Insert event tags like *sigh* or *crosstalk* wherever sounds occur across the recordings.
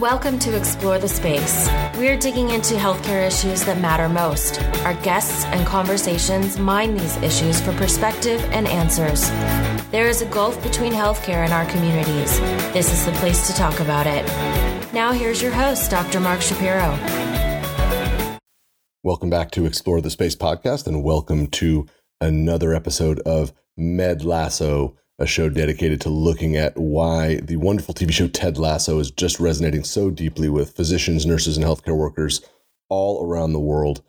Welcome to Explore the Space. We're digging into healthcare issues that matter most. Our guests and conversations mine these issues for perspective and answers. There is a gulf between healthcare and our communities. This is the place to talk about it. Now, here's your host, Dr. Mark Shapiro. Welcome back to Explore the Space podcast, and welcome to another episode of Med Lasso a show dedicated to looking at why the wonderful TV show Ted Lasso is just resonating so deeply with physicians, nurses, and healthcare workers all around the world.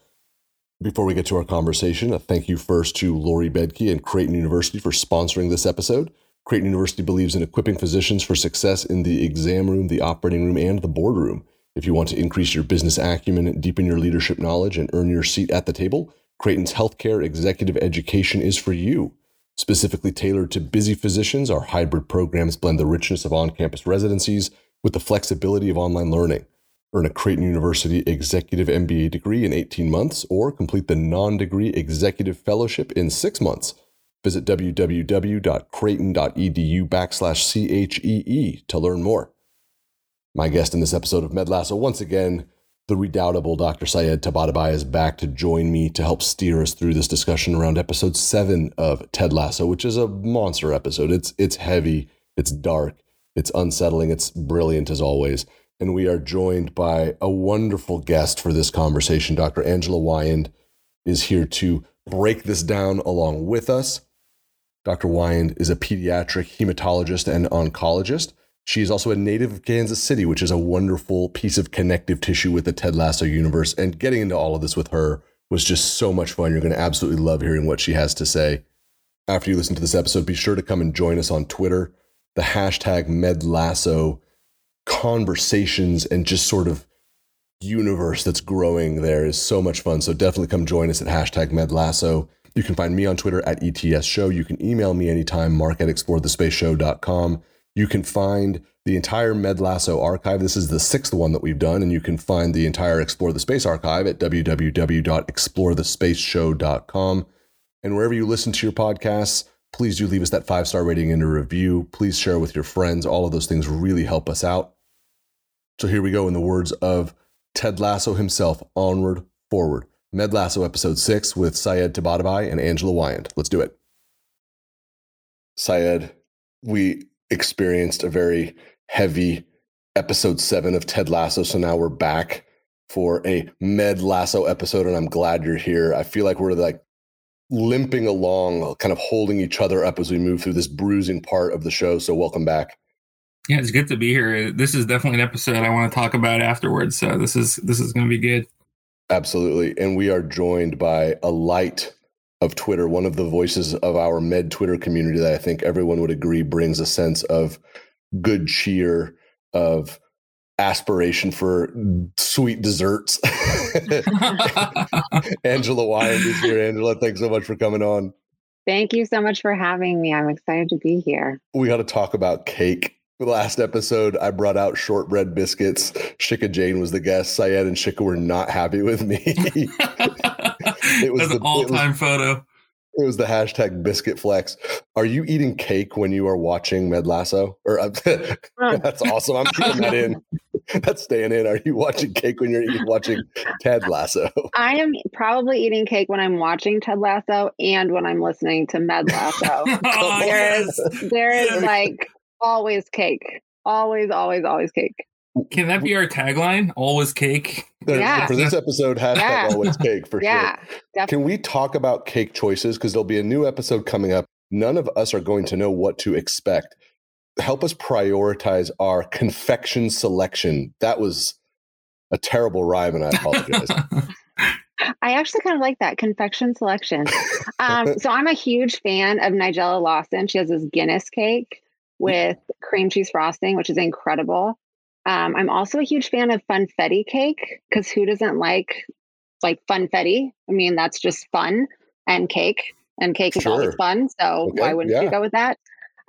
Before we get to our conversation, a thank you first to Lori Bedke and Creighton University for sponsoring this episode. Creighton University believes in equipping physicians for success in the exam room, the operating room, and the boardroom. If you want to increase your business acumen, deepen your leadership knowledge, and earn your seat at the table, Creighton's healthcare executive education is for you. Specifically tailored to busy physicians, our hybrid programs blend the richness of on campus residencies with the flexibility of online learning. Earn a Creighton University Executive MBA degree in 18 months or complete the non degree Executive Fellowship in six months. Visit www.creighton.edu backslash CHEE to learn more. My guest in this episode of MedLasso, once again, the redoubtable Dr. Syed Tabatabai is back to join me to help steer us through this discussion around episode seven of Ted Lasso, which is a monster episode. It's it's heavy, it's dark, it's unsettling, it's brilliant as always. And we are joined by a wonderful guest for this conversation. Dr. Angela Weyand is here to break this down along with us. Dr. Weyand is a pediatric hematologist and oncologist. She is also a native of Kansas City, which is a wonderful piece of connective tissue with the Ted Lasso universe. And getting into all of this with her was just so much fun. You're going to absolutely love hearing what she has to say. After you listen to this episode, be sure to come and join us on Twitter. The hashtag MedLasso conversations and just sort of universe that's growing there is so much fun. So definitely come join us at hashtag MedLasso. You can find me on Twitter at ETS Show. You can email me anytime, mark at explorethespaceshow.com. You can find the entire Med Lasso archive. This is the sixth one that we've done, and you can find the entire Explore the Space archive at www.explorethespaceshow.com. And wherever you listen to your podcasts, please do leave us that five star rating and a review. Please share with your friends. All of those things really help us out. So here we go in the words of Ted Lasso himself onward, forward. Med Lasso episode six with Syed Tabatabai and Angela Weyand. Let's do it. Syed, we experienced a very heavy episode seven of Ted Lasso. So now we're back for a Med Lasso episode, and I'm glad you're here. I feel like we're like limping along, kind of holding each other up as we move through this bruising part of the show. So welcome back. Yeah, it's good to be here. This is definitely an episode I want to talk about afterwards. So this is this is going to be good. Absolutely, and we are joined by a light of Twitter, one of the voices of our med Twitter community that I think everyone would agree brings a sense of good cheer, of aspiration for sweet desserts. *laughs* Angela Weyand is here. Angela, thanks so much for coming on. Thank you so much for having me. I'm excited to be here. We got to talk about cake. The last episode, I brought out shortbread biscuits. Shikha Jain was the guest. Syed and Shikha were not happy with me. *laughs* it was That's the all-time photo. It was the hashtag biscuit flex. Are you eating cake when you are watching Med Lasso? Or uh, *laughs* that's awesome. I'm keeping that in. *laughs* That's staying in. Are you watching cake when you're eating, watching Ted Lasso? I am probably eating cake when I'm watching Ted Lasso and when I'm listening to Med Lasso. oh, there is there is like always cake. Always, always, always cake. Can that be our tagline? Always cake. Yeah. For this episode, hashtag yeah. always cake for *laughs* yeah, sure. Definitely. Can we talk about cake choices? Because there'll be a new episode coming up. None of us are going to know what to expect. Help us prioritize our confection selection. That was a terrible rhyme, and I apologize. *laughs* I actually kind of like that confection selection. Um, *laughs* so I'm a huge fan of Nigella Lawson. She has this Guinness cake with cream cheese frosting, which is incredible. Um, I'm also a huge fan of funfetti cake because who doesn't like like funfetti? I mean, that's just fun and cake, and cake is sure. always fun. So okay. why wouldn't yeah. you go with that?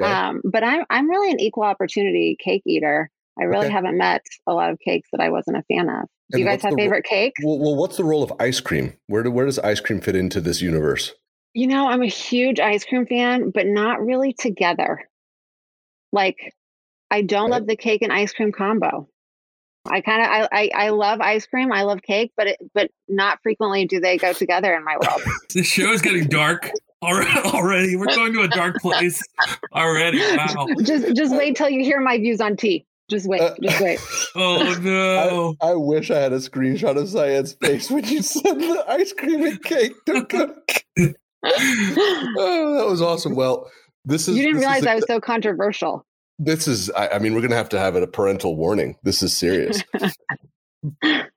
Yeah. Um, but I'm I'm really an equal opportunity cake eater. I really okay. haven't met a lot of cakes that I wasn't a fan of. Do and you guys have favorite ro- cakes? Well, well, what's the role of ice cream? Where do, where does ice cream fit into this universe? You know, I'm a huge ice cream fan, but not really together. Like I don't love the cake and ice cream combo. I kind of I, I, I love ice cream. I love cake, but it, but not frequently do they go together in my world. *laughs* the show is getting dark *laughs* already. We're going to a dark place already. Wow. *laughs* Just just wait till you hear my views on tea. Just wait. Uh, just wait. oh no! I, I, wish I had a screenshot of Syed's face when you said the ice cream and cake to cook. oh, that was awesome. Well, this is. You didn't realize I was so controversial. This is. I, I mean, we're going to have to have it a parental warning. This is serious. *laughs*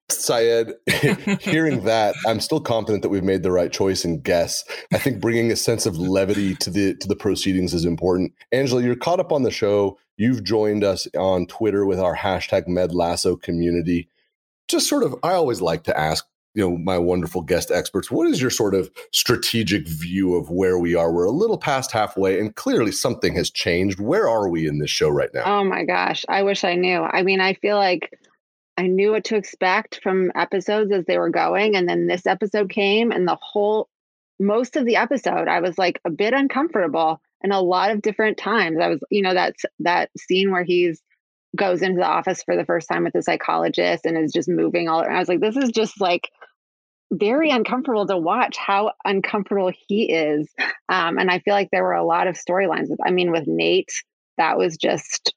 Syed, *laughs* hearing *laughs* that, I'm still confident that we've made the right choice and guess. I think bringing a sense of levity to the to the proceedings is important. Angela, you're caught up on the show. You've joined us on Twitter with our hashtag MedLasso community. Just sort of, I always like to ask you know my wonderful guest experts what is your sort of strategic view of where we are? We're a little past halfway and clearly something has changed. Where are we in this show right now? Oh my gosh i wish i knew. I mean i feel like i knew what to expect from episodes as they were going and then this episode came and the whole most of the episode i was like a bit uncomfortable and a lot of different times. I was you know that's that scene where he's goes into the office for the first time with the psychologist and is just moving all around. I was like, this is just like very uncomfortable to watch how uncomfortable he is. Um, and I feel like there were a lot of storylines. I mean, with Nate, that was just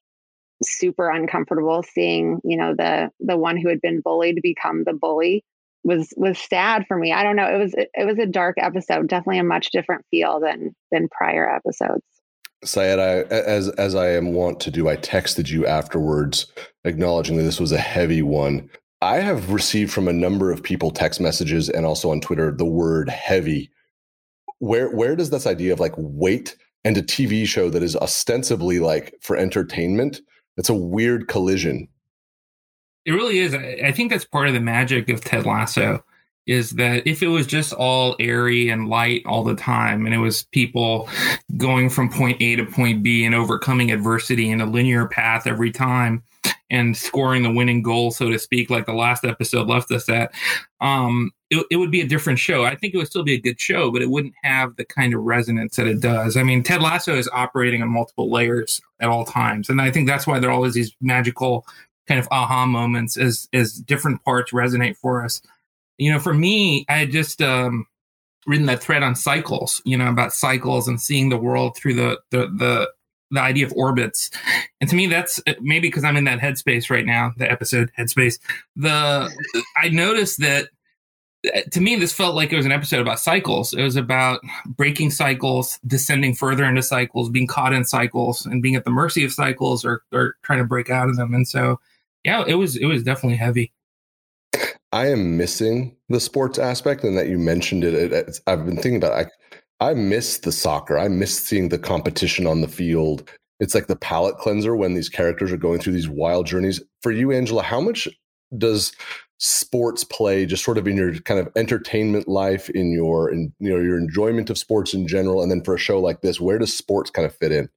super uncomfortable seeing, you know, the the one who had been bullied become the bully was was sad for me. I don't know. It was it, it was a dark episode, definitely a much different feel than than prior episodes. Syed, I, as as I am wont to do, I texted you afterwards, acknowledging that this was a heavy one. I have received from a number of people text messages and also on Twitter the word heavy. Where where does this idea of like weight and a TV show that is ostensibly like for entertainment? It's a weird collision. It really is. I think that's part of the magic of Ted Lasso is that if it was just all airy and light all the time and it was people going from point A to point B and overcoming adversity in a linear path every time and scoring the winning goal, so to speak, like the last episode left us at, um, it, it, would be a different show. I think it would still be a good show, but it wouldn't have the kind of resonance that it does. I mean, Ted Lasso is operating on multiple layers at all times. And I think that's why there are always these magical kind of aha moments as as different parts resonate for us you know, for me, I had just um, written that thread on cycles, you know, about cycles and seeing the world through the the the, the idea of orbits. And to me, that's uh, maybe because I'm in that headspace right now, the episode headspace. The I noticed that uh, to me, this felt like it was an episode about cycles. It was about breaking cycles, descending further into cycles, being caught in cycles, and being at the mercy of cycles or, or trying to break out of them. And so, yeah, it was it was definitely heavy. I am missing the sports aspect, and that you mentioned it. I've been thinking about. It. I I miss the soccer. I miss seeing the competition on the field. It's like the palate cleanser when these characters are going through these wild journeys. For you, Angela, how much does sports play just sort of in your kind of entertainment life, in your in you know your enjoyment of sports in general, and then for a show like this, where does sports kind of fit in?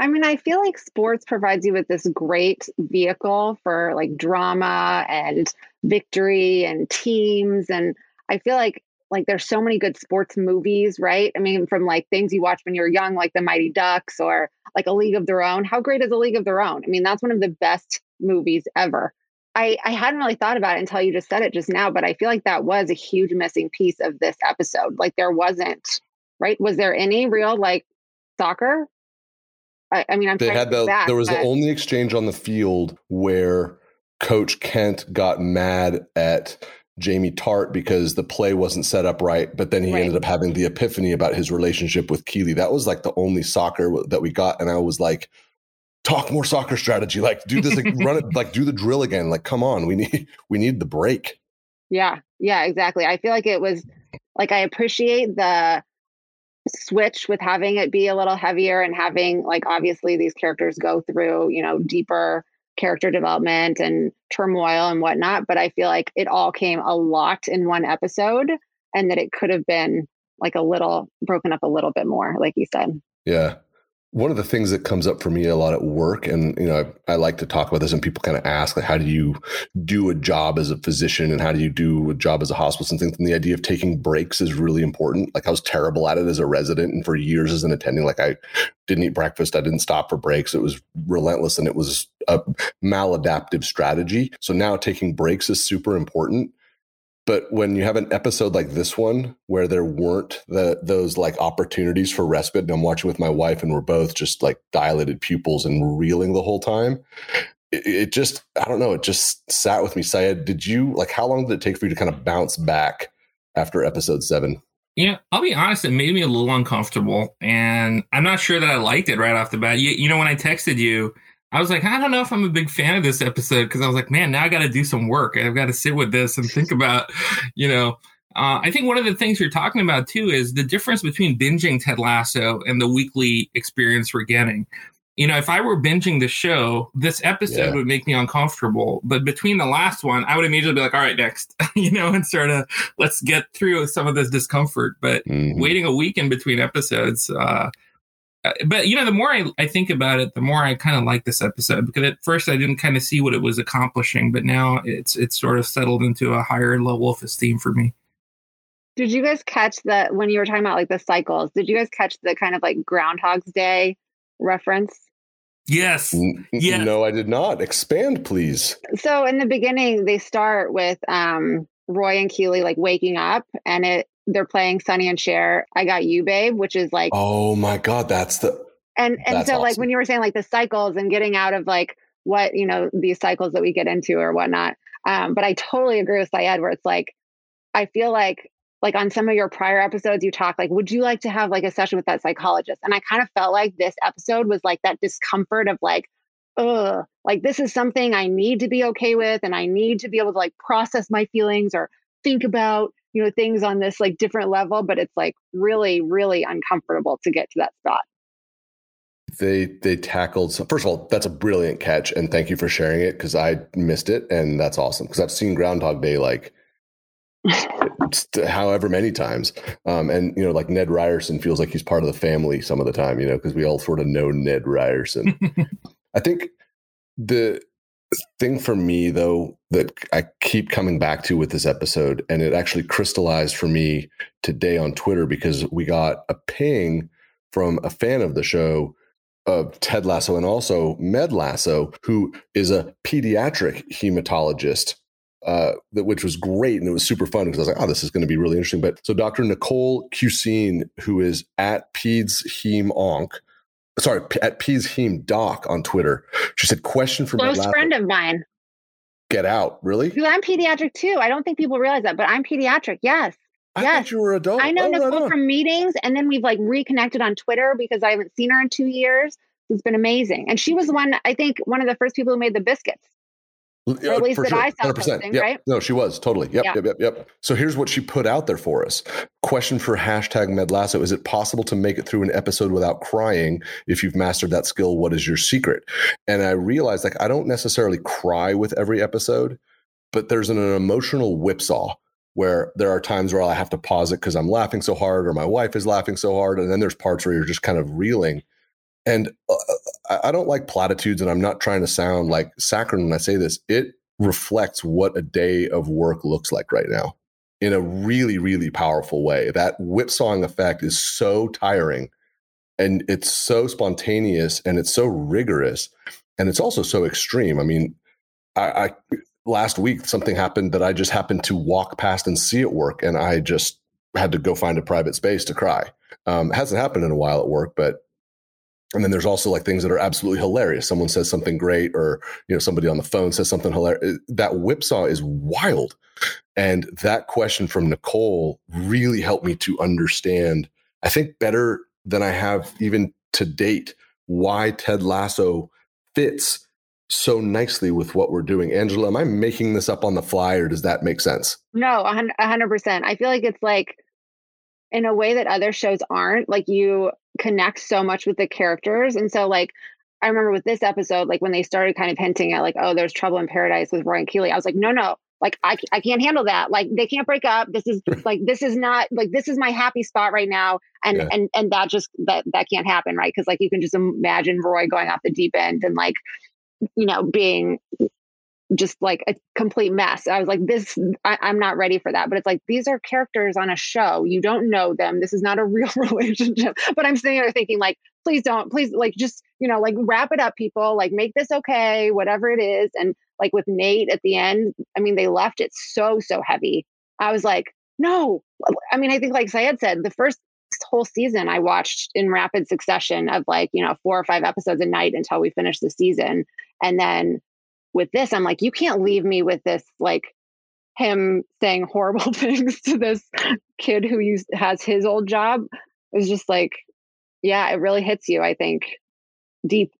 I mean, I feel like sports provides you with this great vehicle for like drama and victory and teams. And I feel like like there's so many good sports movies, right? I mean, from like things you watch when you're young, like the Mighty Ducks or like A League of Their Own. How great is A League of Their Own? I mean, that's one of the best movies ever. I, I hadn't really thought about it until you just said it just now, but I feel like that was a huge missing piece of this episode. Like there wasn't, right? Was there any real like soccer I, I mean, I'm they had the back, there was but... the only exchange on the field where Coach Kent got mad at Jamie Tartt because the play wasn't set up right, but then he right. ended up having the epiphany about his relationship with Keeley. That was like the only soccer that we got, and I was like, "Talk more soccer strategy, like do this, like *laughs* run it, like do the drill again. Like, come on, we need we need the break." Yeah, yeah, exactly. I feel like it was like I appreciate the switch with having it be a little heavier and having like obviously these characters go through you know deeper character development and turmoil and whatnot but i feel like it all came a lot in one episode and that it could have been like a little broken up a little bit more like you said. Yeah one of the things that comes up for me a lot at work, and you know, I, I like to talk about this, and people kind of ask, like, how do you do a job as a physician, and how do you do a job as a hospitalist, and things. And the idea of taking breaks is really important. Like, I was terrible at it as a resident, and for years as an attending, like, I didn't eat breakfast, I didn't stop for breaks. It was relentless, and it was a maladaptive strategy. So now taking breaks is super important but when you have an episode like this one where there weren't the those like opportunities for respite and i'm watching with my wife and we're both just like dilated pupils and reeling the whole time it, it just i don't know it just sat with me syed did you like how long did it take for you to kind of bounce back after episode seven yeah, I'll be honest, it made me a little uncomfortable. And I'm not sure that I liked it right off the bat. You, you know, when I texted you, I was like, I don't know if I'm a big fan of this episode because I was like, man, now I got to do some work. I've got to sit with this and think about, you know. Uh, I think one of the things you're talking about too is the difference between binging Ted Lasso and the weekly experience we're getting. You know, if I were binging the show, this episode yeah. would make me uncomfortable. But between the last one, I would immediately be like, all right, next, *laughs* you know, and sort of let's get through some of this discomfort. But mm-hmm. waiting a week in between episodes, uh, uh, but you know, the more I, I think about it, the more I kind of like this episode because at first I didn't kind of see what it was accomplishing, but now it's it's sort of settled into a higher level of esteem for me. Did you guys catch that when you were talking about like the cycles? Did you guys catch the kind of like Groundhog's Day reference? Yes. yes. No, I did not. Expand, please. So in the beginning, they start with um, Roy and Keeley like waking up, and it they're playing Sonny and Cher, I Got You, Babe, which is like Oh my God, that's the and and so awesome. like when you were saying like the cycles and getting out of like what you know these cycles that we get into or whatnot. Um, but I totally agree with Syed where it's like I feel like like on some of your prior episodes you talk like would you like to have like a session with that psychologist and i kind of felt like this episode was like that discomfort of like ugh like this is something i need to be okay with and i need to be able to like process my feelings or think about you know things on this like different level but it's like really really uncomfortable to get to that spot. They they tackled some, first of all that's a brilliant catch and thank you for sharing it because i missed it and that's awesome because i've seen groundhog day like *laughs* however many times um, and you know like ned ryerson feels like he's part of the family some of the time you know because we all sort of know ned ryerson. *laughs* I think the thing for me though that I keep coming back to with this episode, and it actually crystallized for me today on Twitter because we got a ping from a fan of the show of Ted Lasso and also Med Lasso, who is a pediatric hematologist. Uh, which was great and it was super fun because I was like, oh, this is going to be really interesting. But so Dr. Nicole Kucine, who is at Peds Heme Onc, sorry, at P's Heme Doc on Twitter. She said, question for close friend of mine. Get out, really? I'm pediatric too. I don't think people realize that, but I'm pediatric. Yes. I yes. you were adult. I know oh, Nicole right from meetings, and then we've like reconnected on Twitter because I haven't seen her in two years. It's been amazing, and she was the one I think one of the first people who made the biscuits. Or at least that sure. I saw 100%. posting, yep. right? No, she was totally. Yep, yeah. yep, yep, yep. So here's what she put out there for us. Question for hashtag MedLasso. Is it possible to make it through an episode without crying? If you've mastered that skill, what is your secret? And I realized like I don't necessarily cry with every episode, but there's an, an emotional whipsaw where there are times where I have to pause it because I'm laughing so hard or my wife is laughing so hard. And then there's parts where you're just kind of reeling. And uh, I don't like platitudes, and I'm not trying to sound like saccharine when I say this. It reflects what a day of work looks like right now in a really, really powerful way. That whipsawing effect is so tiring and it's so spontaneous and it's so rigorous and it's also so extreme. I mean, I, I last week something happened that I just happened to walk past and see at work, and I just had to go find a private space to cry. Um, hasn't happened in a while at work, but and then there's also like things that are absolutely hilarious. Someone says something great, or you know, somebody on the phone says something hilarious. Eh, that whipsaw is wild. And that question from Nicole really helped me to understand, I think, better than I have even to date, why Ted Lasso fits so nicely with what we're doing. Angela, am I making this up on the fly, or does that make sense? No, a hundred percent. I feel like it's like in a way that other shows aren't. Like you connect so much with the characters. And so like I remember with this episode, like when they started kind of hinting at like, oh, there's trouble in paradise with Roy and Keeley, I was like, no, no, like I, I can't handle that like they can't break up this is like this is not like this is my happy spot right now and yeah. and and that just that that can't happen right because like you can just imagine roy going off the deep end and like you know being just like a complete mess. I was like, this, I, am not ready for that. But it's like, these are characters on a show. You don't know them. This is not a *laughs* real relationship. But I'm sitting there thinking, like, please don't, please, like, just, you know, like wrap it up, people. Like, make this okay, whatever it is. And like with Nate at the end, I mean, they left it so, so heavy. I was like, no. I mean, I think, like Syed said, the first whole season I watched in rapid succession of like, you know, four or five episodes a night until we finished the season. And then with this, I'm like, you can't leave me with this, like him saying *laughs* horrible things to this kid who used, has his old job. It was just like, yeah, it really hits you, I think, deep,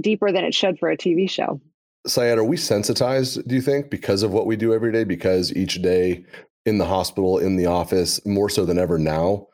deeper than it should for a TV show. Syed, are we sensitized, do you think, because of what we do every day? Because each day in the hospital, in the office, more so than ever now,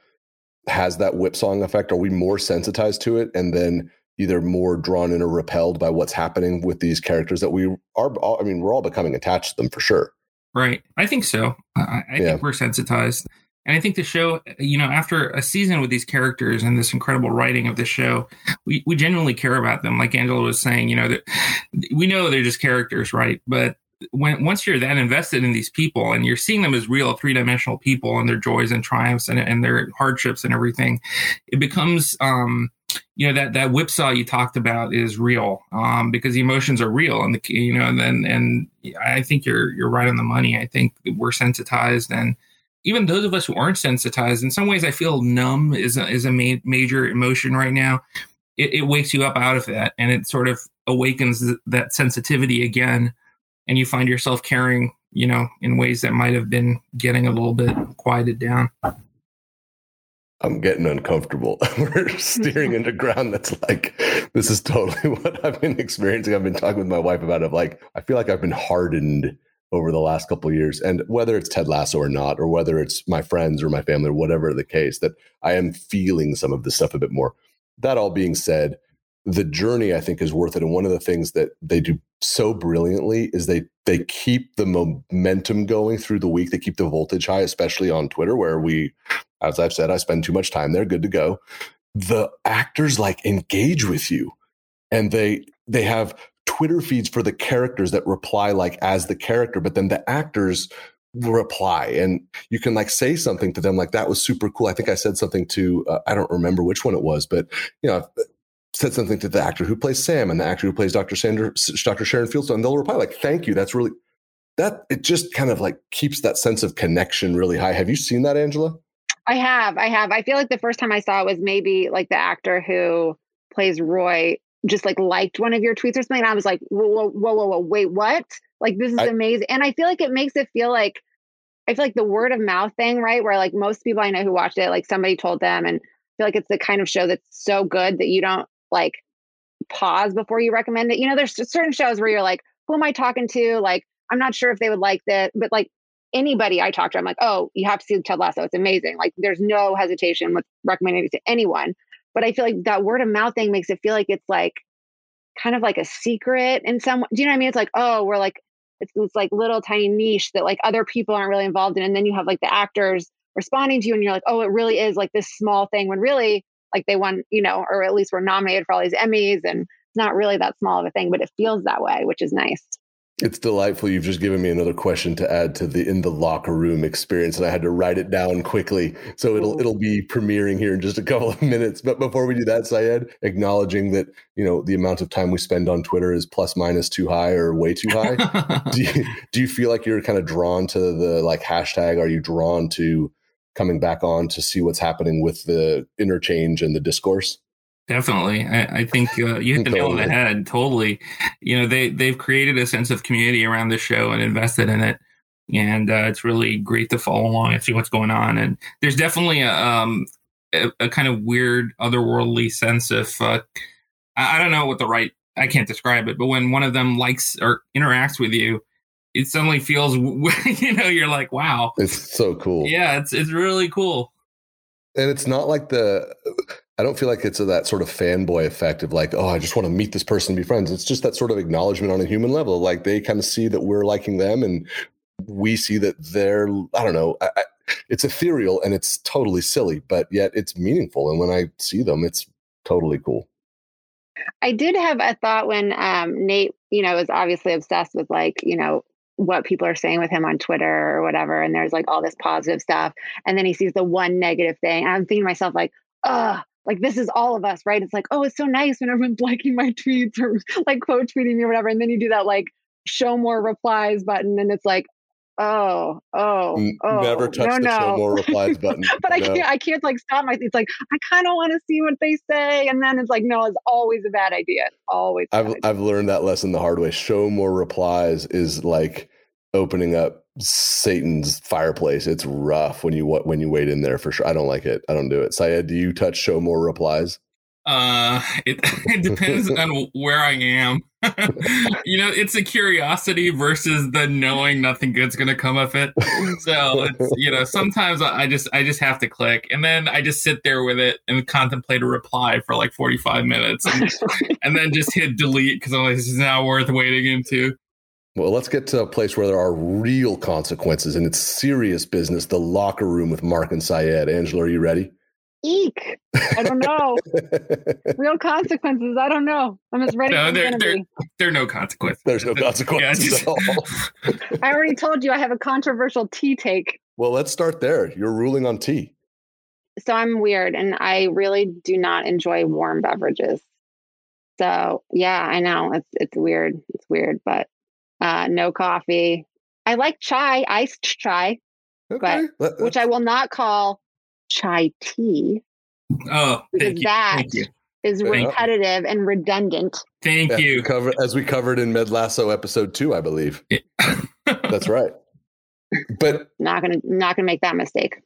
has that whipsawing effect? Are we more sensitized to it? And then either more drawn in or repelled by what's happening with these characters that we are all, i mean we're all becoming attached to them for sure. Right. I think so. I, I yeah. think we're sensitized. And i think the show you know after a season with these characters and this incredible writing of the show we, we genuinely care about them. Like angela was saying you know that *sighs* we know they're just characters right? But when once you're that invested in these people and you're seeing them as real three-dimensional people and their joys and triumphs and, and their hardships and everything it becomes um you know that that whipsaw you talked about is real um, because the emotions are real and the you know and then and I think you're you're right on the money. I think we're sensitized and even those of us who aren't sensitized, in some ways, I feel numb is a, is a ma- major emotion right now. It, it, wakes you up out of that and it sort of awakens th- that sensitivity again, and you find yourself caring, you know, in ways that might have been getting a little bit quieted down. I'm getting uncomfortable. *laughs* We're steering into *laughs* ground that's like, this is totally *laughs* what I've been experiencing. I've been talking with my wife about it. Like, I feel like I've been hardened over the last couple of years. And whether it's Ted Lasso or not, or whether it's my friends or my family or whatever the case, that I am feeling some of this stuff a bit more. That all being said, the journey I think is worth it. And one of the things that they do so brilliantly is they they keep the momentum going through the week. They keep the voltage high, especially on Twitter, where we as I've said, I spend too much time there. Good to go. The actors like engage with you, and they they have Twitter feeds for the characters that reply like as the character, but then the actors reply and you can like say something to them like that was super cool. I think I said something to uh, I don't remember which one it was, but you know said something to the actor who plays Sam and the actor who plays Dr. Sanders, Dr. Sharon Fieldstone, they'll reply like, "Thank you, that's really." That it just kind of like keeps that sense of connection really high. Have you seen that, Angela? I have. I have. I feel like the first time I saw it was maybe like the actor who plays Roy just like liked one of your tweets or something. And I was like, whoa, whoa, whoa, whoa, wait, what? Like this is I, amazing. And I feel like it makes it feel like I feel like the word of mouth thing, right? Where like most people I know who watched it, like somebody told them, and I feel like it's the kind of show that's so good that you don't like pause before you recommend it. You know, there's certain shows where you're like, who am I talking to? Like, I'm not sure if they would like that, but like anybody I talk to, I'm like, oh, you have to see Ted Lasso. It's amazing. Like there's no hesitation with recommending it to anyone. But I feel like that word of mouth thing makes it feel like it's like kind of like a secret in some do you know what I mean? It's like, oh, we're like it's this like little tiny niche that like other people aren't really involved in. And then you have like the actors responding to you and you're like, oh, it really is like this small thing when really like they won, you know, or at least were nominated for all these Emmys and it's not really that small of a thing, but it feels that way, which is nice. It's delightful. You've just given me another question to add to the in the locker room experience, and I had to write it down quickly. So it'll it'll be premiering here in just a couple of *laughs* minutes. But before we do that, Syed, acknowledging that you know the amount of time we spend on Twitter is plus minus too high or way too high. *laughs* do you do you feel like you're kind of drawn to the like hashtag? Are you drawn to coming back on to see what's happening with the interchange and the discourse? Definitely, I, I think uh, you hit the nail on the head. Totally, you know they they've created a sense of community around the show and invested in it, and uh, it's really great to follow along and see what's going on. And there's definitely a um, a, a, kind of weird otherworldly sense of uh, I, I don't know what the right I can't describe it, but when one of them likes or interacts with you, it suddenly feels *laughs* you know you're like wow, it's so cool. Yeah, it's it's really cool. And it's not like the I don't feel like it's a, that sort of fanboy effect of like, oh, I just want to meet this person and be friends. It's just that sort of acknowledgement on a human level. Like they kind of see that we're liking them and we see that they're I don't know. I, I, it's ethereal and it's totally silly, but yet it's meaningful. And when I see them, it's totally cool. I did have a thought when um, Nate, you know, is obviously obsessed with like, you know, what people are saying with him on Twitter or whatever. And there's like all this positive stuff. And then he sees the one negative thing. And I'm thinking to myself, like, oh, like this is all of us, right? It's like, oh, it's so nice when everyone's *laughs* liking my tweets or like quote tweeting me or whatever. And then you do that like show more replies button. And it's like, oh, oh, oh. Never touch no, the no. show more *laughs* replies button. but I can't I can't like stop myself. It's like I kind of want to see what they say. And then it's like, no, it's always a bad idea. It's always I've idea. I've learned that lesson the hard way. Show more replies is like opening up Satan's fireplace. It's rough when you when you wait in there for sure. I don't like it. I don't do it. Syed, do you touch show more replies? Uh, it, *laughs* it depends on where I am. *laughs* you know, it's a curiosity versus the knowing nothing good's gonna come of it. So it's you know, sometimes I I just I just have to click, and then I just sit there with it and contemplate a reply for like forty five minutes, and, *laughs* and then just hit delete because I'm like, this is not worth waiting into. Well, let's get to a place where there are real consequences and it's serious business. The locker room with Mark and Syed. Angela, are you ready? Eek. I don't know. *laughs* Real consequences. I don't know. I'm as ready No, as I'm they're- gonna they're- be. There are no consequences. There's no Yeah, consequences just- at all. *laughs* I already told you I have a controversial tea take. Well, let's start there. You're ruling on tea. So I'm weird and I really do not enjoy warm beverages. So yeah, I know it's it's weird. It's weird, but uh no coffee. I like chai, iced chai, Okay. Let- which I will not call chai tea Oh, thank you. that Thank you. is Fair enough. repetitive and redundant. Thank as we you. cover as we covered in Med Lasso episode two, I believe. *laughs* That's right. But Not gonna not gonna make that mistake.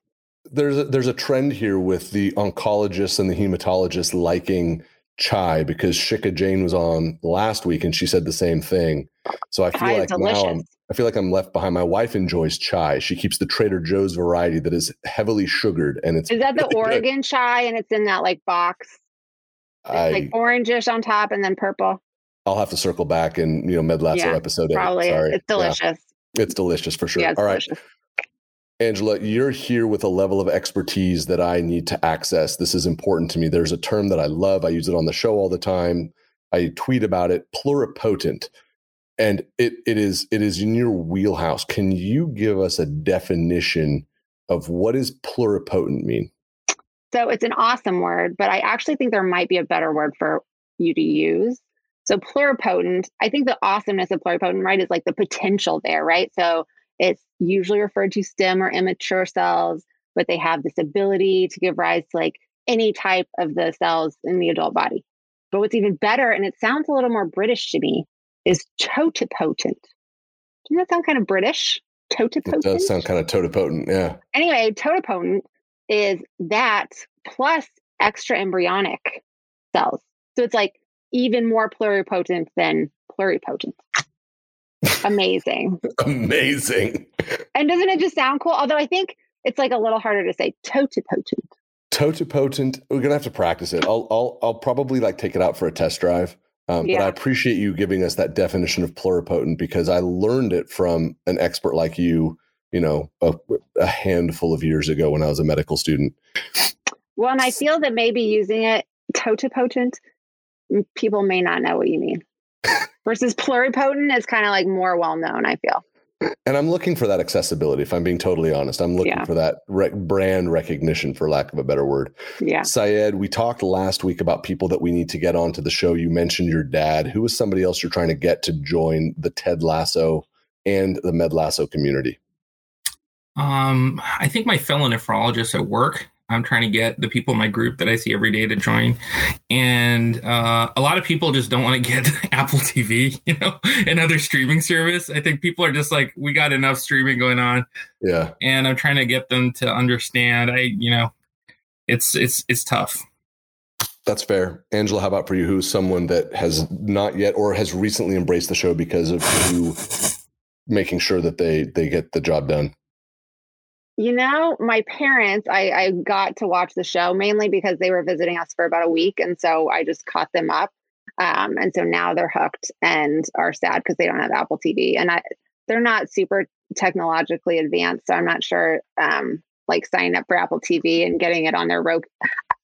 there's a, there's a trend here with the oncologists and the hematologists liking chai because Shikha Jain was on last week and she said the same thing. So I feel Chai like now. I'm, I feel like I'm left behind. My wife enjoys chai. She keeps the Trader Joe's variety that is heavily sugared and it's Is that the really good. Oregon chai and it's in that like box? It's I, like orangish on top and then purple. I'll have to circle back and you know Med Lasso Yeah, episode eight. Probably. Sorry. It's Yeah, delicious. it's delicious for sure. Yeah, it's All right. delicious. Angela, you're here with a level of expertise that I need to access. This is important to me. There's a term that I love. I use it on the show all the time. I tweet about it, pluripotent. And it it is it is in your wheelhouse. Can you give us a definition of what does pluripotent mean? So it's an awesome word, but I actually think there might be a better word for you to use. So pluripotent, I think the awesomeness of pluripotent, right, is like the potential there, right? So it's usually referred to stem or immature cells, but they have this ability to give rise to like any type of the cells in the adult body. But what's even better, and it sounds a little more British to me, is totipotent. Doesn't that sound kind of British? Totipotent. It does sound kind of totipotent. Yeah. anyway, totipotent is that plus extra embryonic cells. So it's like even more pluripotent than pluripotent. Amazing. *laughs* Amazing. and doesn't it just sound cool? Although I think it's like a little harder to say totipotent. Totipotent. We're gonna have to practice it. I'll I'll I'll probably like take it out for a test drive. Um, But I appreciate you giving us that definition of pluripotent because I learned it from an expert like you. You know, a, a handful of years ago when I was a medical student. Well, and I feel that maybe using it totipotent, people may not know what you mean. *laughs* Versus pluripotent is kind of like more well known, I feel. And I'm looking for that accessibility. If I'm being totally honest, I'm looking Yeah. for that rec- brand recognition, for lack of a better word. Yeah. Syed, we talked last week about people that we need to get onto the show. You mentioned your dad. Who is somebody else you're trying to get to join the Ted Lasso and the Med Lasso community? Um, I think my fellow nephrologist at work. I'm trying to get the people in my group that I see every day to join, and uh, a lot of people just don't want to get *laughs* Apple TV, you know, another streaming service. I think people are just like, we got enough streaming going on, Yeah. and I'm trying to get them to understand. I, you know, it's it's it's tough. That's fair. Angela, how about for you? Who's someone that has not yet or has recently embraced the show because of you making sure that they they get the job done? You know, my parents, I, I got to watch the show mainly because they were visiting us for about a week. And so I just caught them up. Um, and so now they're hooked and are sad because they don't have Apple TV. And I, they're not super technologically advanced. So I'm not sure, um, like signing up for Apple TV and getting it on their Roku.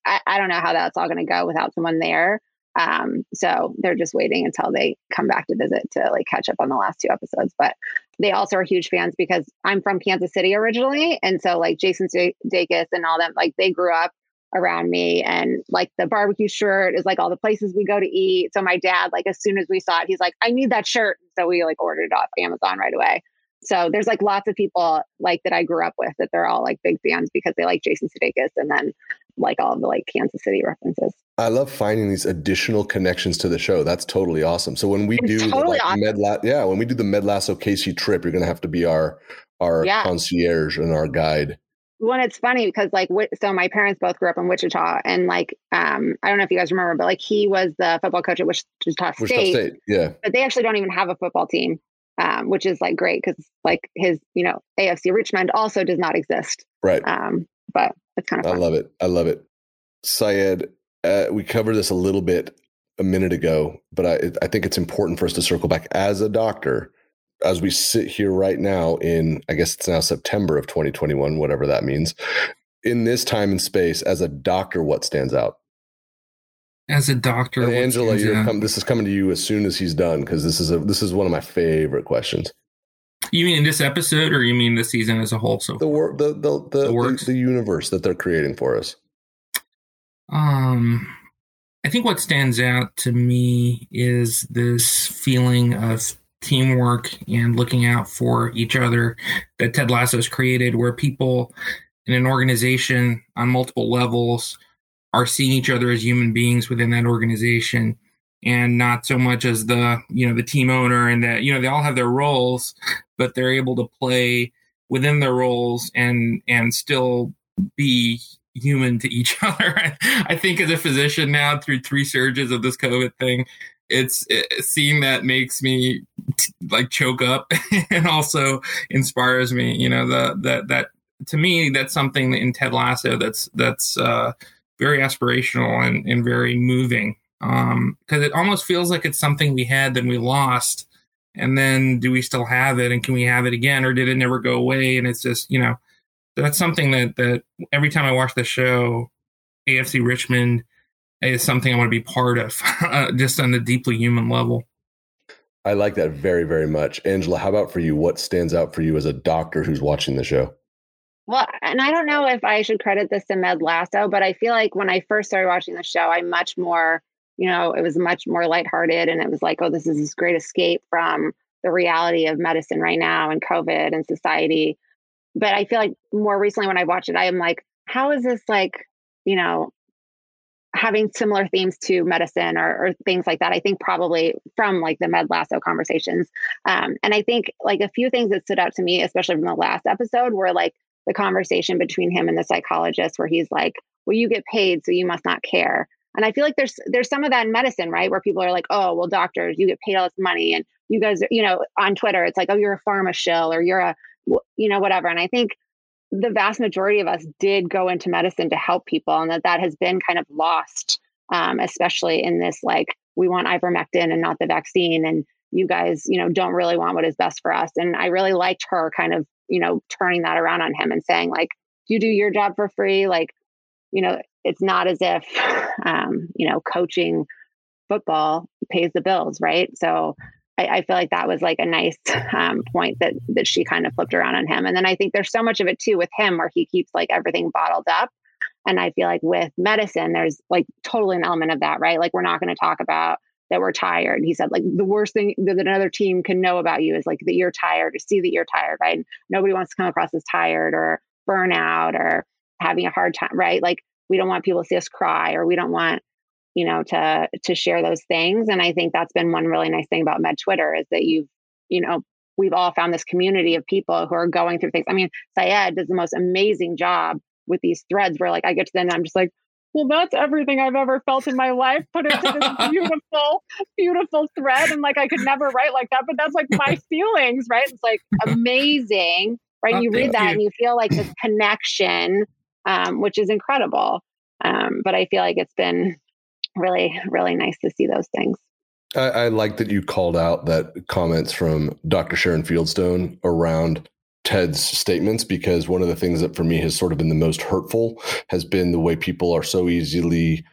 I, I don't know how that's all going to go without someone there. Um, so they're just waiting until they come back to visit to like catch up on the last two episodes. But they also are huge fans because I'm from Kansas City originally, and so like Jason Sudeikis and all them, like they grew up around me, and like the barbecue shirt is like all the places we go to eat. So my dad, like as soon as we saw it, he's like, "I need that shirt," so we like ordered it off Amazon right away. So there's like lots of people like that I grew up with that they're all like big fans because they like Jason Sudeikis and then like all the like Kansas City references. I love finding these additional connections to the show. That's totally awesome. So when we it's do totally the, like, awesome. Med La- yeah, when we do the Med Lasso KC trip, you're going to have to be our our yeah. concierge and our guide. When it's funny because like so my parents both grew up in Wichita and like um I don't know if you guys remember but like he was the football coach at Wichita State. Wichita State, yeah. But they actually don't even have a football team. Um, which is like great because like his, you know, AFC Richmond also does not exist. Right. Um, but it's kind of fun. I love it. I love it. Syed, uh, we covered this a little bit a minute ago, but I, I think it's important for us to circle back as a doctor, as we sit here right now in, I guess it's now September of 2021, whatever that means. In this time and space, as a doctor, what stands out? As a doctor, and Angela, you're come, this is coming to you as soon as he's done because this is a this is one of my favorite questions. You mean in this episode, or you mean the season as a whole? So the wor- the the the, the, the, the universe that they're creating for us. Um, I think what stands out to me is this feeling of teamwork and looking out for each other that Ted Lasso has created, where people in an organization on multiple levels are seeing each other as human beings within that organization and not so much as the you know the team owner and that you know they all have their roles but they're able to play within their roles and and still be human to each *laughs* other. I think as a physician now, through three surges of this COVID thing, it's it, seeing that makes me t- like choke up *laughs* and also inspires me. You know, the that that to me that's something in Ted Lasso that's that's uh, very aspirational and, and very moving because um, it almost feels like it's something we had then we lost and then do we still have it and can we have it again or did it never go away and it's just you know that's something that that every time I watch the show, AFC Richmond is something I want to be part of, *laughs* uh, just on the deeply human level. I like that very, very much. Angela, how about for you? What stands out for you as a doctor who's watching the show? Well, and I don't know if I should credit this to Med Lasso, but I feel like when I first started watching the show, I much more, you know, it was much more lighthearted and it was like, oh, this is this great escape from the reality of medicine right now and COVID and society but I feel like more recently when I watched it, I am like, how is this like, you know, having similar themes to medicine or, or things like that? I think probably from like the Med Lasso conversations. Um, and I think like a few things that stood out to me, especially from the last episode, were like the conversation between him and the psychologist, where he's like, "Well, you get paid, so you must not care." And I feel like there's there's some of that in medicine, right? Where people are like, "Oh, well, doctors, you get paid all this money, and you guys, you know, on Twitter, it's like, oh, you're a pharma shill or you're a you know, whatever. And I think the vast majority of us did go into medicine to help people, and that that has been kind of lost, um, especially in this like we want ivermectin and not the vaccine, and you guys, you know, don't really want what is best for us. And I really liked her kind of, you know, turning that around on him and saying like, you do your job for free, like, you know, it's not as if, um, you know, coaching football pays the bills, right? So I, I, feel like that was like a nice um, point that that she kind of flipped around on him. And then I think there's so much of it too with him where he keeps like everything bottled up. And I feel like with medicine, there's like totally an element of that, right? Like we're not going to talk about that we're tired. He said like the worst thing that another team can know about you is like that you're tired or see that you're tired, right? nobody wants to come across as tired or burnout or having a hard time, right? Like we don't want people to see us cry or we don't want you know to to share those things. And i think that's been one really nice thing about med twitter is that you've you know we've all found this community of people who are going through things. I mean syed does the most amazing job with these threads where like i get to them and i'm just like well that's everything i've ever felt in my life put into this *laughs* beautiful beautiful thread. And like i could never write like that but that's like my *laughs* feelings right? It's like amazing right? You read that and you feel like this connection um, which is incredible um, but i feel like it's been really, really nice to see those things. I, I, like that you called out that comments from Dr. Sharon Fieldstone around Ted's statements because one of the things that for me has sort of been the most hurtful has been the way people are so easily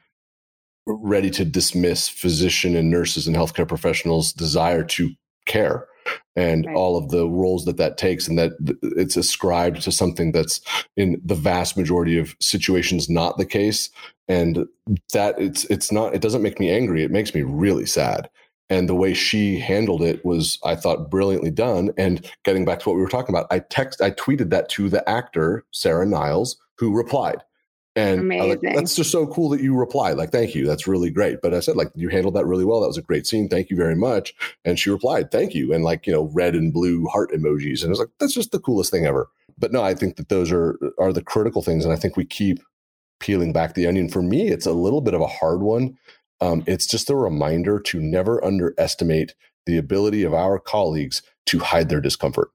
ready to dismiss physician and nurses and healthcare professionals' desire to care and right. all of the roles that that takes and that it's ascribed to something that's in the vast majority of situations not the case and that it's it's not it doesn't make me angry it makes me really sad and the way she handled it was i thought brilliantly done and getting back to what we were talking about i text i tweeted that to the actor sarah niles who replied and like, that's just so cool that you replied. Like, thank you. That's really great. But I said, like, you handled that really well. That was a great scene. Thank you very much. And she replied, thank you. And like, you know, red and blue heart emojis. And I was like, that's just the coolest thing ever. But no, I think that those are are the critical things. And I think we keep peeling back the onion. For me, it's a little bit of a hard one. Um, it's just a reminder to never underestimate the ability of our colleagues to hide their discomfort.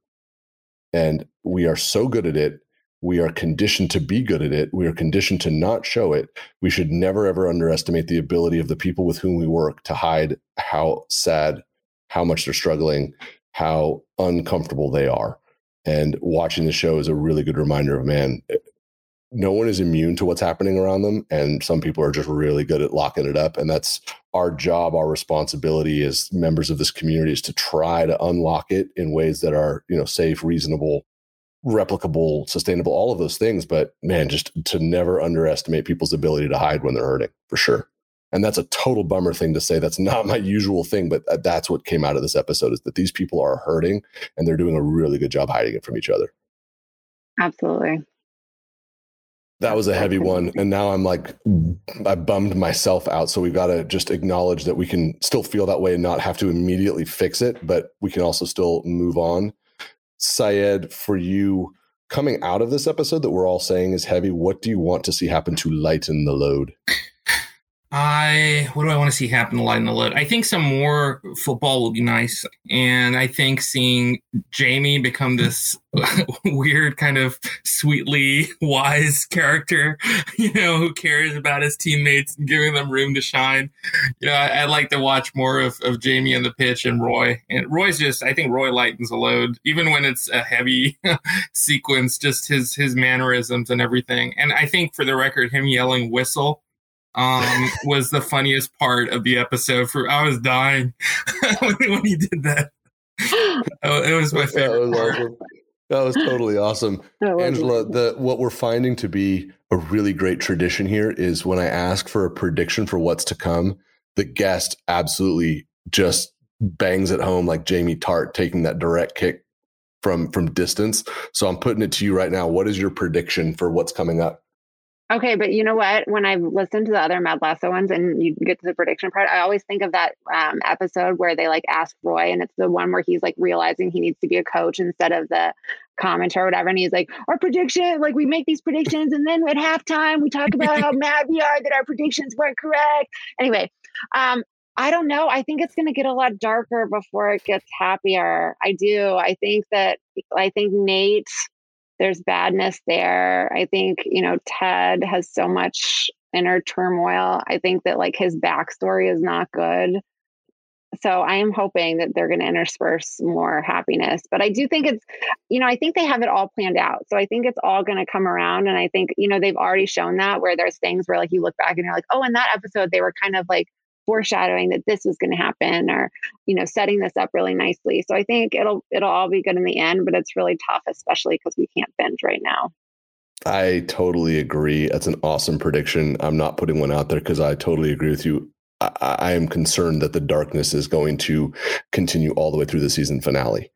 And we are so good at it we are conditioned to be good at it. We are conditioned to not show it. We should never, ever underestimate the ability of the people with whom we work to hide how sad, how much they're struggling, how uncomfortable they are. And watching the show is a really good reminder of man, eh, no one is immune to what's happening around them. And some people are just really good at locking it up. And that's our job, our responsibility as members of this community is to try to unlock it in ways that are, you know, safe, reasonable, replicable, sustainable, all of those things. But man, just to never underestimate people's ability to hide when they're hurting for sure. And that's a total bummer thing to say. That's *laughs* not my usual thing, but uh, that's what came out of this episode is that these people are hurting and they're doing a really good job hiding it from each other. Absolutely. That was a heavy one. And now I'm like, I bummed myself out. So we've got to just acknowledge that we can still feel that way and not have to immediately fix it, but we can also still move on. Syed, for you coming out of this episode that we're all saying is heavy, what do you want to see happen to lighten the load? I what do I want to see happen to lighten the load? I think some more football will be nice, and I think seeing Jamie become this *laughs* weird kind of sweetly *laughs* wise character, *laughs* you know, who cares about his teammates and giving them room to shine. You know, I, would like to watch more of, of Jamie on the pitch and Roy. And Roy's just, I think Roy lightens the load, even when it's a heavy sequence. Just his his mannerisms and everything. And I think, for the record, him yelling "whistle." Um, was the funniest part of the episode. For I was dying *laughs* when he did that. Oh, it was my favorite that was part. Awesome. That was totally awesome, *laughs* Angela. The what we're finding to be a really great tradition here is when I ask for a prediction for what's to come, the guest absolutely just bangs it home like Jamie Tartt taking that direct kick from from distance. So I'm putting it to you right now. What is your prediction for what's coming up? Okay, but you know what? When I've listened to the other Med Lasso ones and you get to the prediction part, I always think of that um, episode where they like ask Roy, and it's the one where he's like realizing he needs to be a coach instead of the commenter or whatever. And he's like, Our prediction, like we make these predictions, and then at halftime, we talk about how *laughs* mad we are that our predictions weren't correct. Anyway, um, I don't know. I think it's going to get a lot darker before it gets happier. I do. I think that, I think Nate there's badness there. I think, you know, Ted has so much inner turmoil. I think that like his backstory is not good. So I am hoping that they're going to intersperse more happiness. But I do think it's, you know, I think they have it all planned out. So I think it's all going to come around. And I think, you know, they've already shown that where there's things where like you look back and you're like, oh, in that episode, they were kind of like foreshadowing that this was going to happen or you know setting this up really nicely. So i think it'll it'll all be good in the end but it's really tough especially because we can't binge right now. I totally agree. That's an awesome prediction. I'm not putting one out there because i totally agree with you. I, I am concerned that the darkness is going to continue all the way through the season finale.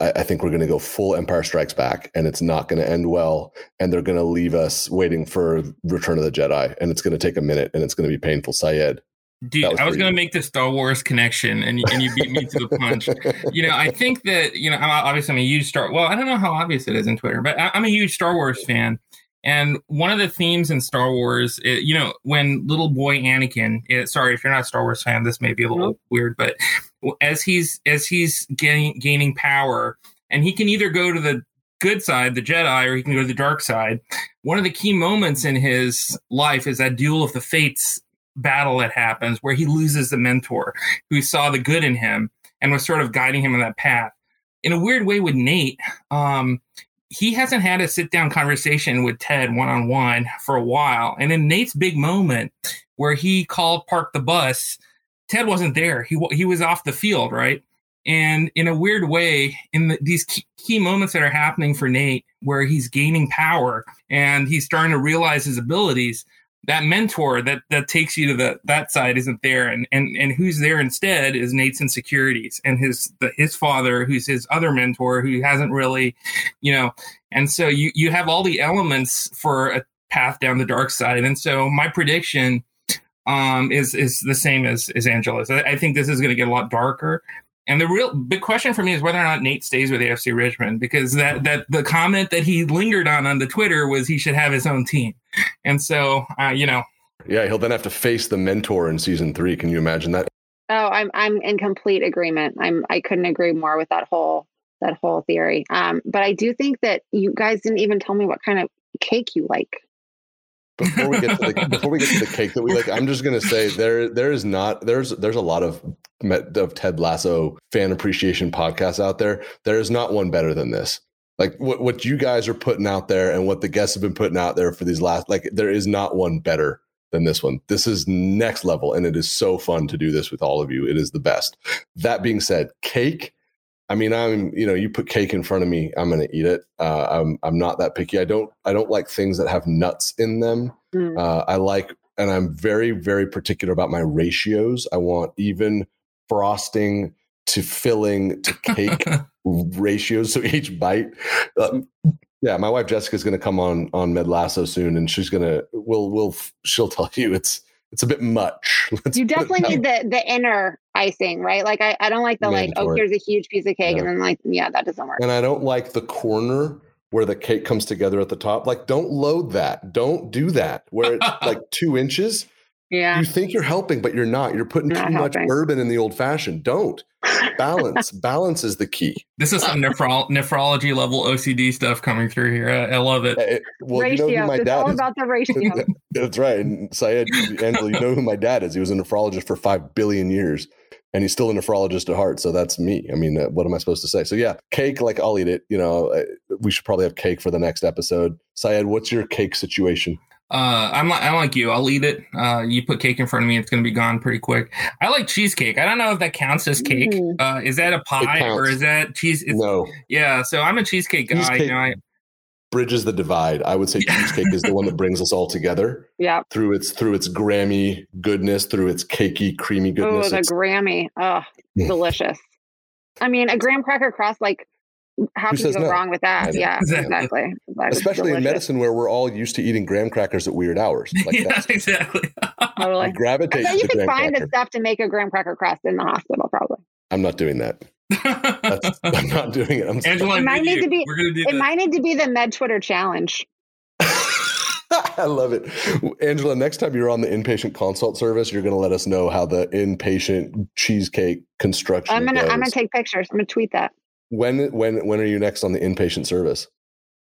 I, think we're going to go full Empire Strikes Back, and it's not going to end well. And they're going to leave us waiting for Return of the Jedi, and it's going to take a minute, and it's going to be painful. Syed, Dude, was I was going to make the Star Wars connection, and and you beat me to the punch. you know, I think that you know, I'm obviously I'm a huge Star. Well, I don't know how obvious it is in Twitter, but I'm a huge Star Wars fan. And one of the themes in Star Wars, it, you know, when little boy Anakin, it, sorry if you're not a Star Wars fan, this may be a little weird, but as he's as he's gaining gaining power, and he can either go to the good side, the Jedi, or he can go to the dark side. One of the key moments in his life is that duel of the fates battle that happens where he loses the mentor who saw the good in him and was sort of guiding him in that path. in a weird way with Nate, um, he hasn't had a sit down conversation with Ted one on one for a while. And in Nate's big moment where he called park the bus, Ted wasn't there. He he was off the field, right? And in a weird way, in the, these key, key moments that are happening for Nate, where he's gaining power and he's starting to realize his abilities, that mentor that that takes you to the that side isn't there. And and and who's there instead is Nate's insecurities and his the, his father who's his other mentor who hasn't really you know and so you you have all the elements for a path down the dark side. And so my prediction um is is the same as as Angela's. I, I think this is going to get a lot darker and the real big question for me is whether or not Nate stays with AFC Richmond because that that the comment that he lingered on on the Twitter was he should have his own team, and so uh, you know. Yeah, he'll then have to face the mentor in season three. Can you imagine that? Oh, I'm I'm in complete agreement. I'm I couldn't agree more with that whole that whole theory. Um, but I do think that you guys didn't even tell me what kind of cake you like before we get to the *laughs* before we get to the cake that we like, I'm just gonna say there there is not there's there's a lot of of Ted Lasso fan appreciation podcasts out there. There is not one better than this. Like what what you guys are putting out there and what the guests have been putting out there for these last like there is not one better than this one. This is next level and it is so fun to do this with all of you. It is the best. That being said, cake I mean, I'm you know, you put cake in front of me, I'm going to eat it. Uh, I'm I'm not that picky. I don't I don't like things that have nuts in them. Mm. Uh, I like, and I'm very very particular about my ratios. I want even frosting to filling to cake *laughs* ratios. So each bite. Uh, yeah, my wife Jessica's going to come on on Med Lasso soon, and she's going to we'll we'll she'll tell you it's it's a bit much. *laughs* Let's you definitely need the the inner icing, right? Like I, I don't like the Mandatory. like, oh, here's a huge piece of cake, and then like, yeah, that doesn't work. And I don't like the corner where the cake comes together at the top. Like, don't load that. Don't do that. Where it's *laughs* like two inches. Yeah. You think you're helping, but you're not. You're putting not too helping. much bourbon in the old fashioned. Don't. Balance. *laughs* Balance is the key. This is some nephro- nephrology level OCD stuff coming through here. I, I love it. it well, ratio. You know my it's dad all is. about the ratio. *laughs* That's right. And Syed, Angela, you know who my dad is. He was a nephrologist for five billion years and he's still a nephrologist at heart. So that's me. I mean, uh, what am I supposed to say? So yeah, cake, like I'll eat it. You know, uh, we should probably have cake for the next episode. Syed, what's your cake situation? Uh, I'm like I'm like you. I'll eat it. Uh, you put cake in front of me, it's going to be gone pretty quick. I like cheesecake. I don't know if that counts as cake. Mm. Uh, is that a pie or is that cheese? no. Yeah. So I'm a cheesecake guy. Cheesecake, you know, I, bridges the divide. I would say cheesecake is the one that brings us all together. *laughs* Yeah. Through its through its Grammy goodness, through its cakey, creamy goodness. Oh, the it's, Grammy. Oh, *laughs* delicious. I mean, a graham cracker crust, like how can you go no? wrong with that? Yeah, exactly. Especially in medicine where we're all used to eating graham crackers at weird hours. *laughs* Like yeah, exactly. totally. I gravitate. I you can find cracker. the stuff to make a graham cracker crust in the hospital, probably. I'm not doing that. *laughs* I'm not doing it. I'm Angela, it might need to be. it might need to be the Med Twitter challenge. *laughs* I love it. Angela, next time you're on the inpatient consult service, you're going to let us know how the inpatient cheesecake construction I'm going to I'm going to take pictures. I'm going to tweet that. When when when are you next on the inpatient service?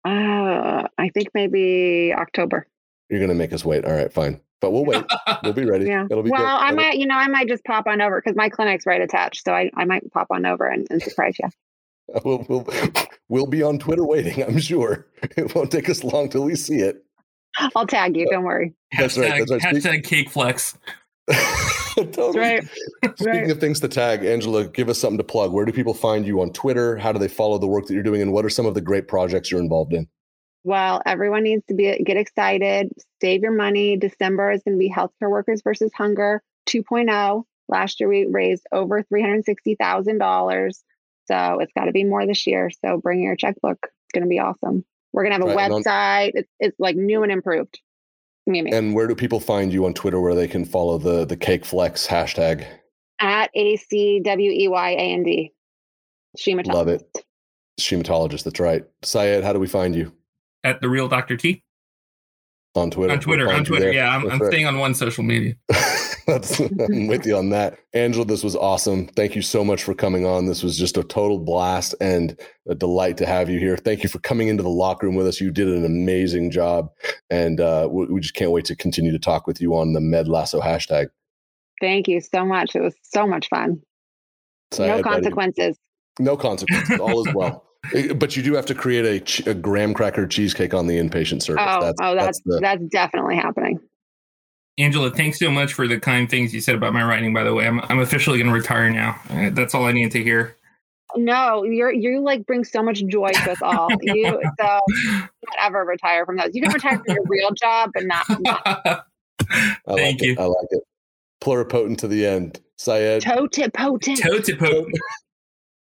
Uh, I think maybe October. You're going to make us wait. All right, fine. But we'll wait. *laughs* we'll be ready. Yeah. It'll be well, good. I might, you know, I might just pop on over because my clinic's right attached. So I, I might pop on over and, and surprise you. *laughs* We'll, we'll, we'll be on Twitter waiting, I'm sure. *laughs* It won't take us long till we see it. I'll tag you. Uh, don't worry. That's hashtag, right. That's right. Hashtag cake flex. totally. right. Speaking right. of things to tag, Angela, give us something to plug. Where do people find you on Twitter? How do they follow the work that you're doing? And what are some of the great projects you're involved in? Well, everyone needs to be get excited. Save your money. December is going to be Healthcare Workers versus Hunger 2.0. Last year we raised over $360,000. So it's got to be more this year. So bring your checkbook. It's going to be awesome. We're going to have a right, website. On, it's, it's like new and improved. And where do people find you on Twitter where they can follow the the Cake Flex hashtag? At A C W E Y A N D. Shematologist. Love it. Shematologist. That's right. Syed, how do we find you? At the real Dr. T. On Twitter. On Twitter. On Twitter. Yeah, I'm, I'm right. staying on one social media. *laughs* I'm with you on that. Angela, this was awesome. Thank you so much for coming on. This was just a total blast and a delight to have you here. Thank you for coming into the locker room with us. You did an amazing job. And uh, we, we just can't wait to continue to talk with you on the Med Lasso hashtag. Thank you so much. It was so much fun. no consequences. No consequences. All is well. *laughs* But you do have to create a, a graham cracker cheesecake on the inpatient service. Oh, that's, oh, that's that's, the, that's definitely happening. Angela, thanks so much for the kind things you said about my writing. By the way, I'm I'm officially going to retire now. Uh, that's all I need to hear. No, you're you like bring so much joy to us all. *laughs* you so not ever retire from those. You can retire from your real job, but not. not. I Thank like you. It. I like it. Pluripotent to the end. Syed. Totipotent. Totipotent.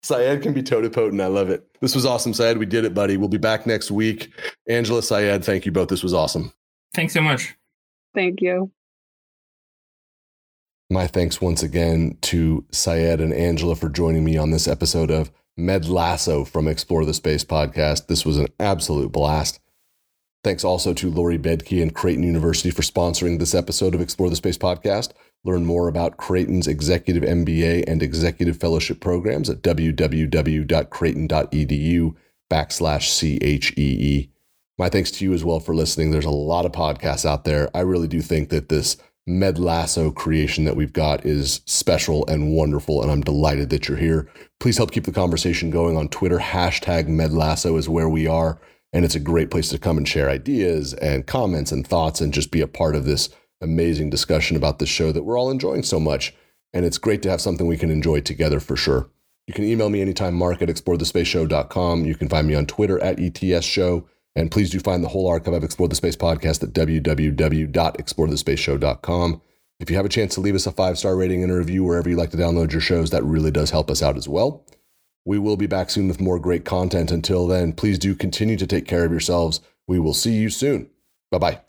Syed can be totipotent. I love it. This was awesome, Syed. We did it, buddy. We'll be back next week. Angela, Syed, thank you both. This was awesome. Thanks so much. Thank you. My thanks once again to Syed and Angela for joining me on this episode of Med Lasso from Explore the Space podcast. This was an absolute blast. Thanks also to Lori Bedke and Creighton University for sponsoring this episode of Explore the Space podcast. Learn more about Creighton's Executive MBA and Executive Fellowship programs at www.creighton.edu backslash CHEE. My thanks to you as well for listening. There's a lot of podcasts out there. I really do think that this Med Lasso creation that we've got is special and wonderful, and I'm delighted that you're here. Please help keep the conversation going on Twitter. Hashtag Med Lasso is where we are, and it's a great place to come and share ideas and comments and thoughts and just be a part of this amazing discussion about this show that we're all enjoying so much. And it's great to have something we can enjoy together for sure. You can email me anytime, mark at explorethespaceshow.com. You can find me on Twitter at ETS Show. And please do find the whole archive of Explore the Space podcast at www.explorethespaceshow.com. If you have a chance to leave us a five star rating and a review wherever you like to download your shows, that really does help us out as well. We will be back soon with more great content. Until then, please do continue to take care of yourselves. We will see you soon. Bye bye.